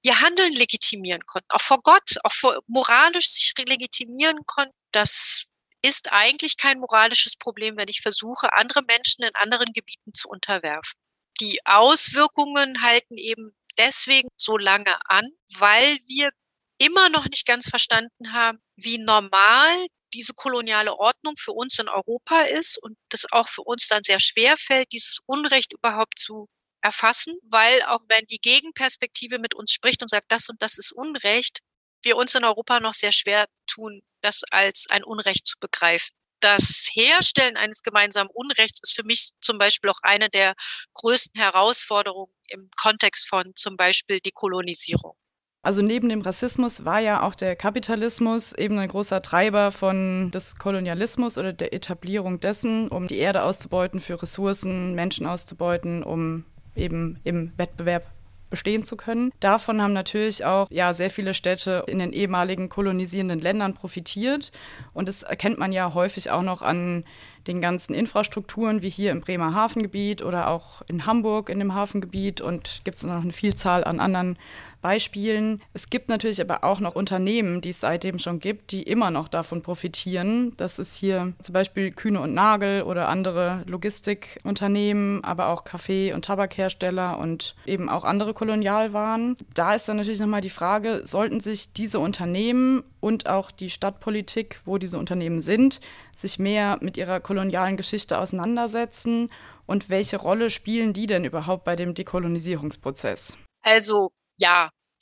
ihr Handeln legitimieren konnten, auch vor Gott, auch vor moralisch sich legitimieren konnten. Das ist eigentlich kein moralisches Problem, wenn ich versuche, andere Menschen in anderen Gebieten zu unterwerfen. Die Auswirkungen halten eben deswegen so lange an, weil wir immer noch nicht ganz verstanden haben, wie normal diese koloniale Ordnung für uns in Europa ist und das auch für uns dann sehr schwer fällt, dieses Unrecht überhaupt zu erfassen, weil auch wenn die Gegenperspektive mit uns spricht und sagt, das und das ist Unrecht, wir uns in Europa noch sehr schwer tun, das als ein Unrecht zu begreifen. Das Herstellen eines gemeinsamen Unrechts ist für mich zum Beispiel auch eine der größten Herausforderungen im Kontext von zum Beispiel Dekolonisierung.
Also neben dem Rassismus war ja auch der Kapitalismus eben ein großer Treiber von des Kolonialismus oder der Etablierung dessen, um die Erde auszubeuten für Ressourcen, Menschen auszubeuten, um eben im Wettbewerb bestehen zu können. Davon haben natürlich auch ja, sehr viele Städte in den ehemaligen kolonisierenden Ländern profitiert. Und das erkennt man ja häufig auch noch an den ganzen Infrastrukturen, wie hier im Bremer Hafengebiet oder auch in Hamburg in dem Hafengebiet. Und gibt es noch eine Vielzahl an anderen Beispielen. Es gibt natürlich aber auch noch Unternehmen, die es seitdem schon gibt, die immer noch davon profitieren. Das ist hier zum Beispiel Kühne und Nagel oder andere Logistikunternehmen, aber auch Kaffee- und Tabakhersteller und eben auch andere Kolonialwaren. Da ist dann natürlich nochmal die Frage, sollten sich diese Unternehmen und auch die Stadtpolitik, wo diese Unternehmen sind, sich mehr mit ihrer kolonialen Geschichte auseinandersetzen und welche Rolle spielen die denn überhaupt bei dem Dekolonisierungsprozess?
Also ja.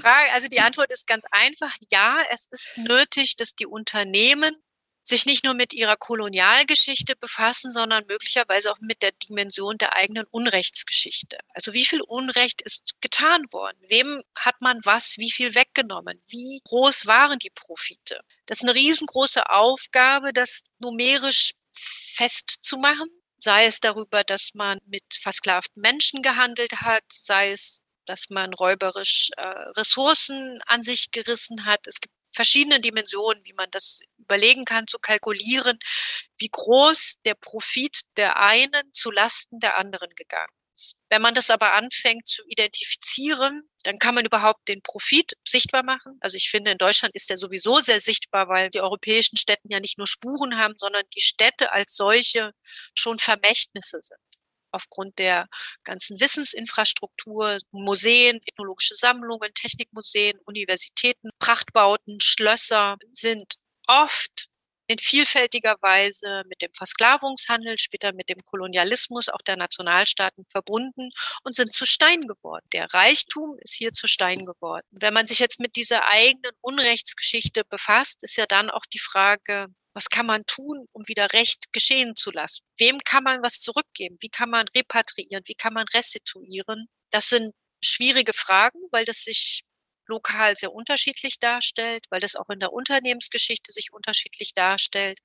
Frage, also die Antwort ist ganz einfach. Ja, es ist nötig, dass die Unternehmen sich nicht nur mit ihrer Kolonialgeschichte befassen, sondern möglicherweise auch mit der Dimension der eigenen Unrechtsgeschichte. Also wie viel Unrecht ist getan worden? Wem hat man was, wie viel weggenommen? Wie groß waren die Profite? Das ist eine riesengroße Aufgabe, das numerisch festzumachen sei es darüber, dass man mit versklavten Menschen gehandelt hat, sei es, dass man räuberisch äh, Ressourcen an sich gerissen hat. Es gibt verschiedene Dimensionen, wie man das überlegen kann, zu kalkulieren, wie groß der Profit der einen zu Lasten der anderen gegangen ist. Wenn man das aber anfängt zu identifizieren, dann kann man überhaupt den Profit sichtbar machen. Also ich finde, in Deutschland ist der sowieso sehr sichtbar, weil die europäischen Städten ja nicht nur Spuren haben, sondern die Städte als solche schon Vermächtnisse sind aufgrund der ganzen Wissensinfrastruktur, Museen, ethnologische Sammlungen, Technikmuseen, Universitäten, Prachtbauten, Schlösser sind oft in vielfältiger Weise mit dem Versklavungshandel, später mit dem Kolonialismus auch der Nationalstaaten verbunden und sind zu Stein geworden. Der Reichtum ist hier zu Stein geworden. Wenn man sich jetzt mit dieser eigenen Unrechtsgeschichte befasst, ist ja dann auch die Frage, was kann man tun, um wieder Recht geschehen zu lassen? Wem kann man was zurückgeben? Wie kann man repatriieren? Wie kann man restituieren? Das sind schwierige Fragen, weil das sich lokal sehr unterschiedlich darstellt, weil das auch in der Unternehmensgeschichte sich unterschiedlich darstellt.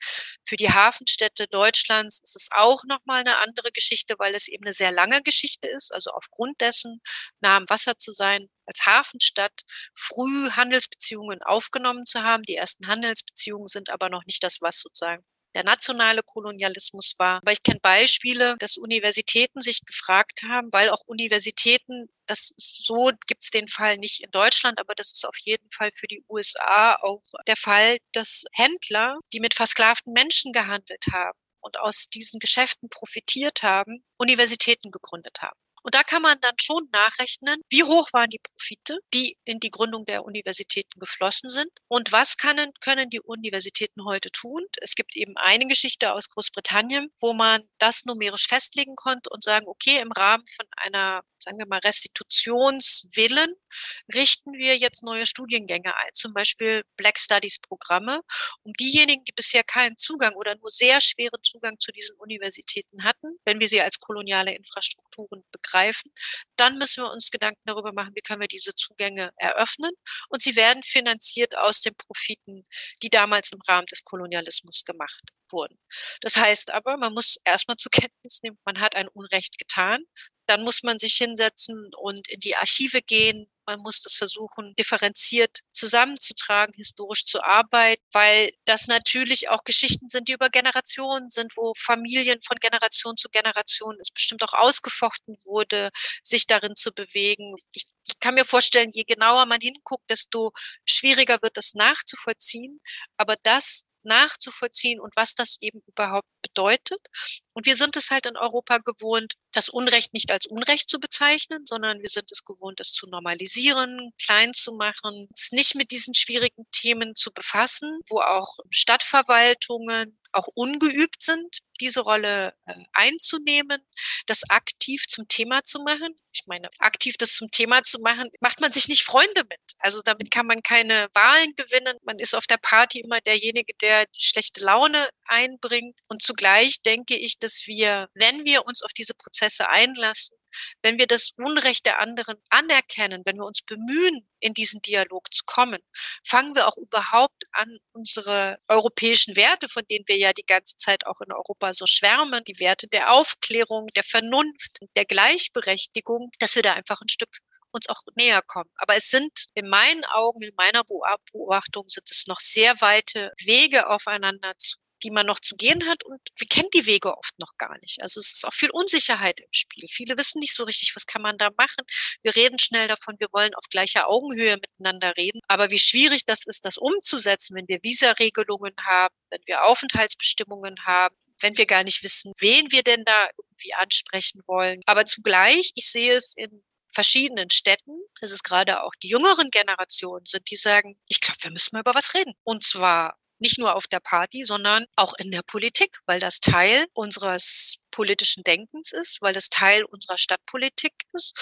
Für die Hafenstädte Deutschlands ist es auch nochmal eine andere Geschichte, weil es eben eine sehr lange Geschichte ist. Also aufgrund dessen, nah am Wasser zu sein, als Hafenstadt früh Handelsbeziehungen aufgenommen zu haben. Die ersten Handelsbeziehungen sind aber noch nicht das, was sozusagen der nationale Kolonialismus war. Aber ich kenne Beispiele, dass Universitäten sich gefragt haben, weil auch Universitäten, das so gibt es den Fall nicht in Deutschland, aber das ist auf jeden Fall für die USA auch der Fall, dass Händler, die mit versklavten Menschen gehandelt haben und aus diesen Geschäften profitiert haben, Universitäten gegründet haben. Und da kann man dann schon nachrechnen, wie hoch waren die Profite, die in die Gründung der Universitäten geflossen sind und was können, können die Universitäten heute tun. Es gibt eben eine Geschichte aus Großbritannien, wo man das numerisch festlegen konnte und sagen, okay, im Rahmen von einer sagen wir mal, Restitutionswillen richten wir jetzt neue Studiengänge ein, zum Beispiel Black Studies Programme, um diejenigen, die bisher keinen Zugang oder nur sehr schweren Zugang zu diesen Universitäten hatten, wenn wir sie als koloniale Infrastrukturen begreifen, dann müssen wir uns Gedanken darüber machen, wie können wir diese Zugänge eröffnen. Und sie werden finanziert aus den Profiten, die damals im Rahmen des Kolonialismus gemacht wurden. Das heißt aber, man muss erstmal zur Kenntnis nehmen, man hat ein Unrecht getan dann muss man sich hinsetzen und in die Archive gehen. Man muss das versuchen, differenziert zusammenzutragen, historisch zu arbeiten, weil das natürlich auch Geschichten sind, die über Generationen sind, wo Familien von Generation zu Generation es bestimmt auch ausgefochten wurde, sich darin zu bewegen. Ich, ich kann mir vorstellen, je genauer man hinguckt, desto schwieriger wird das nachzuvollziehen. Aber das nachzuvollziehen und was das eben überhaupt bedeutet. Und wir sind es halt in Europa gewohnt, das Unrecht nicht als Unrecht zu bezeichnen, sondern wir sind es gewohnt, es zu normalisieren, klein zu machen, es nicht mit diesen schwierigen Themen zu befassen, wo auch Stadtverwaltungen auch ungeübt sind, diese Rolle äh, einzunehmen, das aktiv zum Thema zu machen. Ich meine, aktiv das zum Thema zu machen, macht man sich nicht Freunde mit. Also damit kann man keine Wahlen gewinnen. Man ist auf der Party immer derjenige, der die schlechte Laune einbringt. Und zugleich denke ich, dass wir, wenn wir uns auf diese Prozesse einlassen, wenn wir das Unrecht der anderen anerkennen, wenn wir uns bemühen, in diesen Dialog zu kommen, fangen wir auch überhaupt an, unsere europäischen Werte, von denen wir ja die ganze Zeit auch in Europa so schwärmen, die Werte der Aufklärung, der Vernunft, der Gleichberechtigung, dass wir da einfach ein Stück uns auch näher kommen. Aber es sind in meinen Augen, in meiner Beobachtung, sind es noch sehr weite Wege aufeinander zu die man noch zu gehen hat und wir kennen die Wege oft noch gar nicht. Also es ist auch viel Unsicherheit im Spiel. Viele wissen nicht so richtig, was kann man da machen. Wir reden schnell davon, wir wollen auf gleicher Augenhöhe miteinander reden. Aber wie schwierig das ist, das umzusetzen, wenn wir Visaregelungen haben, wenn wir Aufenthaltsbestimmungen haben, wenn wir gar nicht wissen, wen wir denn da irgendwie ansprechen wollen. Aber zugleich, ich sehe es in verschiedenen Städten, dass es gerade auch die jüngeren Generationen sind, die sagen, ich glaube, wir müssen mal über was reden. Und zwar nicht nur auf der Party, sondern auch in der Politik, weil das Teil unseres politischen Denkens ist, weil das Teil unserer Stadtpolitik ist.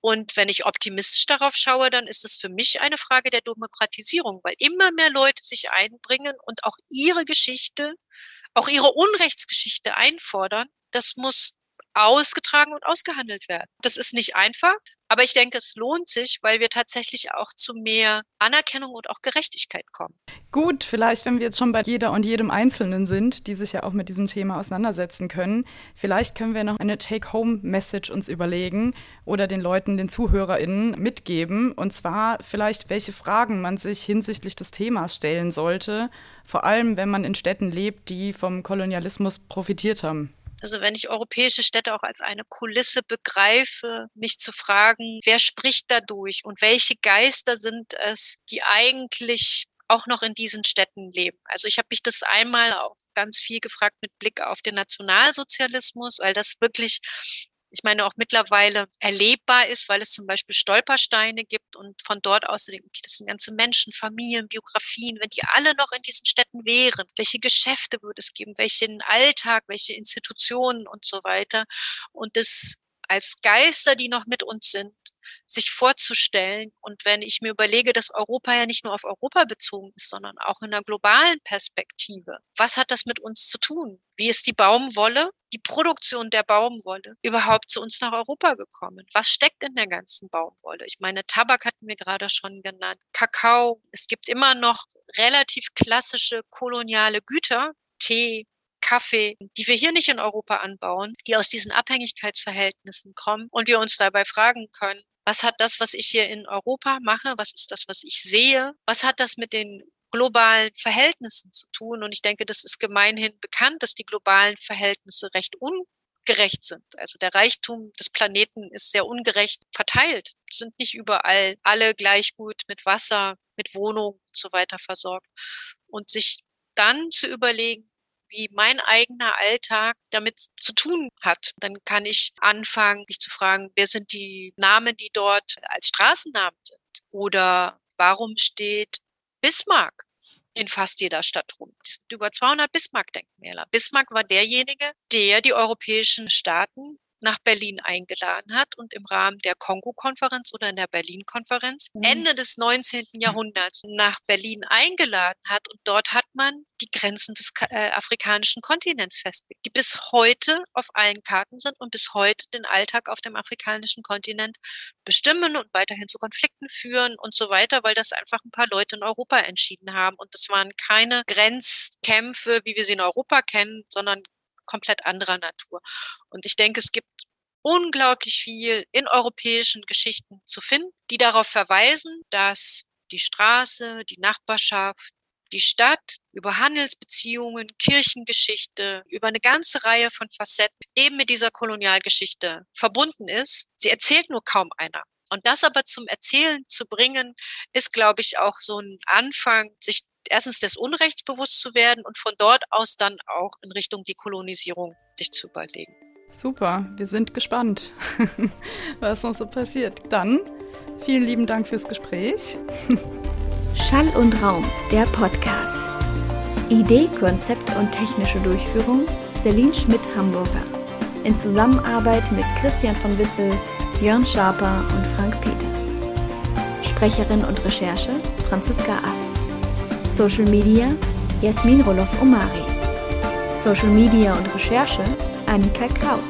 Und wenn ich optimistisch darauf schaue, dann ist es für mich eine Frage der Demokratisierung, weil immer mehr Leute sich einbringen und auch ihre Geschichte, auch ihre Unrechtsgeschichte einfordern. Das muss ausgetragen und ausgehandelt werden. Das ist nicht einfach, aber ich denke, es lohnt sich, weil wir tatsächlich auch zu mehr Anerkennung und auch Gerechtigkeit kommen.
Gut, vielleicht, wenn wir jetzt schon bei jeder und jedem Einzelnen sind, die sich ja auch mit diesem Thema auseinandersetzen können, vielleicht können wir noch eine Take-Home-Message uns überlegen oder den Leuten, den ZuhörerInnen mitgeben. Und zwar vielleicht, welche Fragen man sich hinsichtlich des Themas stellen sollte, vor allem wenn man in Städten lebt, die vom Kolonialismus profitiert haben.
Also wenn ich europäische Städte auch als eine Kulisse begreife, mich zu fragen, wer spricht dadurch und welche Geister sind es, die eigentlich auch noch in diesen Städten leben. Also ich habe mich das einmal auch ganz viel gefragt mit Blick auf den Nationalsozialismus, weil das wirklich ich meine, auch mittlerweile erlebbar ist, weil es zum Beispiel Stolpersteine gibt und von dort aus okay, das sind ganze Menschen, Familien, Biografien, wenn die alle noch in diesen Städten wären, welche Geschäfte würde es geben, welchen Alltag, welche Institutionen und so weiter. Und das als Geister, die noch mit uns sind, sich vorzustellen. Und wenn ich mir überlege, dass Europa ja nicht nur auf Europa bezogen ist, sondern auch in einer globalen Perspektive, was hat das mit uns zu tun? Wie ist die Baumwolle, die Produktion der Baumwolle überhaupt zu uns nach Europa gekommen? Was steckt in der ganzen Baumwolle? Ich meine, Tabak hatten wir gerade schon genannt, Kakao. Es gibt immer noch relativ klassische koloniale Güter, Tee, Kaffee, die wir hier nicht in Europa anbauen, die aus diesen Abhängigkeitsverhältnissen kommen und wir uns dabei fragen können, was hat das, was ich hier in Europa mache, was ist das, was ich sehe, was hat das mit den globalen Verhältnissen zu tun? Und ich denke, das ist gemeinhin bekannt, dass die globalen Verhältnisse recht ungerecht sind. Also der Reichtum des Planeten ist sehr ungerecht verteilt. Es sind nicht überall alle gleich gut mit Wasser, mit Wohnung und so weiter versorgt. Und sich dann zu überlegen, wie mein eigener Alltag damit zu tun hat. Dann kann ich anfangen, mich zu fragen, wer sind die Namen, die dort als Straßennamen sind? Oder warum steht Bismarck in fast jeder Stadt rum. Es sind über 200 Bismarck-Denkmäler. Bismarck war derjenige, der die europäischen Staaten nach Berlin eingeladen hat und im Rahmen der Kongo-Konferenz oder in der Berlin-Konferenz mhm. Ende des 19. Jahrhunderts nach Berlin eingeladen hat. Und dort hat man die Grenzen des äh, afrikanischen Kontinents festgelegt, die bis heute auf allen Karten sind und bis heute den Alltag auf dem afrikanischen Kontinent bestimmen und weiterhin zu Konflikten führen und so weiter, weil das einfach ein paar Leute in Europa entschieden haben. Und das waren keine Grenzkämpfe, wie wir sie in Europa kennen, sondern komplett anderer Natur. Und ich denke, es gibt unglaublich viel in europäischen Geschichten zu finden, die darauf verweisen, dass die Straße, die Nachbarschaft, die Stadt über Handelsbeziehungen, Kirchengeschichte, über eine ganze Reihe von Facetten eben mit dieser Kolonialgeschichte verbunden ist. Sie erzählt nur kaum einer. Und das aber zum Erzählen zu bringen, ist, glaube ich, auch so ein Anfang, sich erstens des Unrechts bewusst zu werden und von dort aus dann auch in Richtung Dekolonisierung sich zu überlegen.
Super, wir sind gespannt, was noch so passiert. Dann vielen lieben Dank fürs Gespräch.
Schall und Raum, der Podcast. Idee, Konzept und technische Durchführung Celine Schmidt-Hamburger. In Zusammenarbeit mit Christian von Wissel, Jörn Schaper und Frank Peters. Sprecherin und Recherche Franziska Ass. Social Media Jasmin Roloff-Omari. Social Media und Recherche Annika Kraut.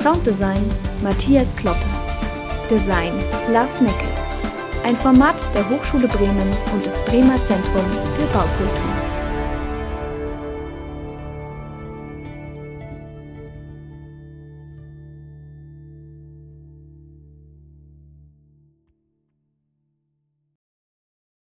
Sounddesign Matthias Kloppe. Design Lars Neckel. Ein Format der Hochschule Bremen und des Bremer Zentrums für Baukultur.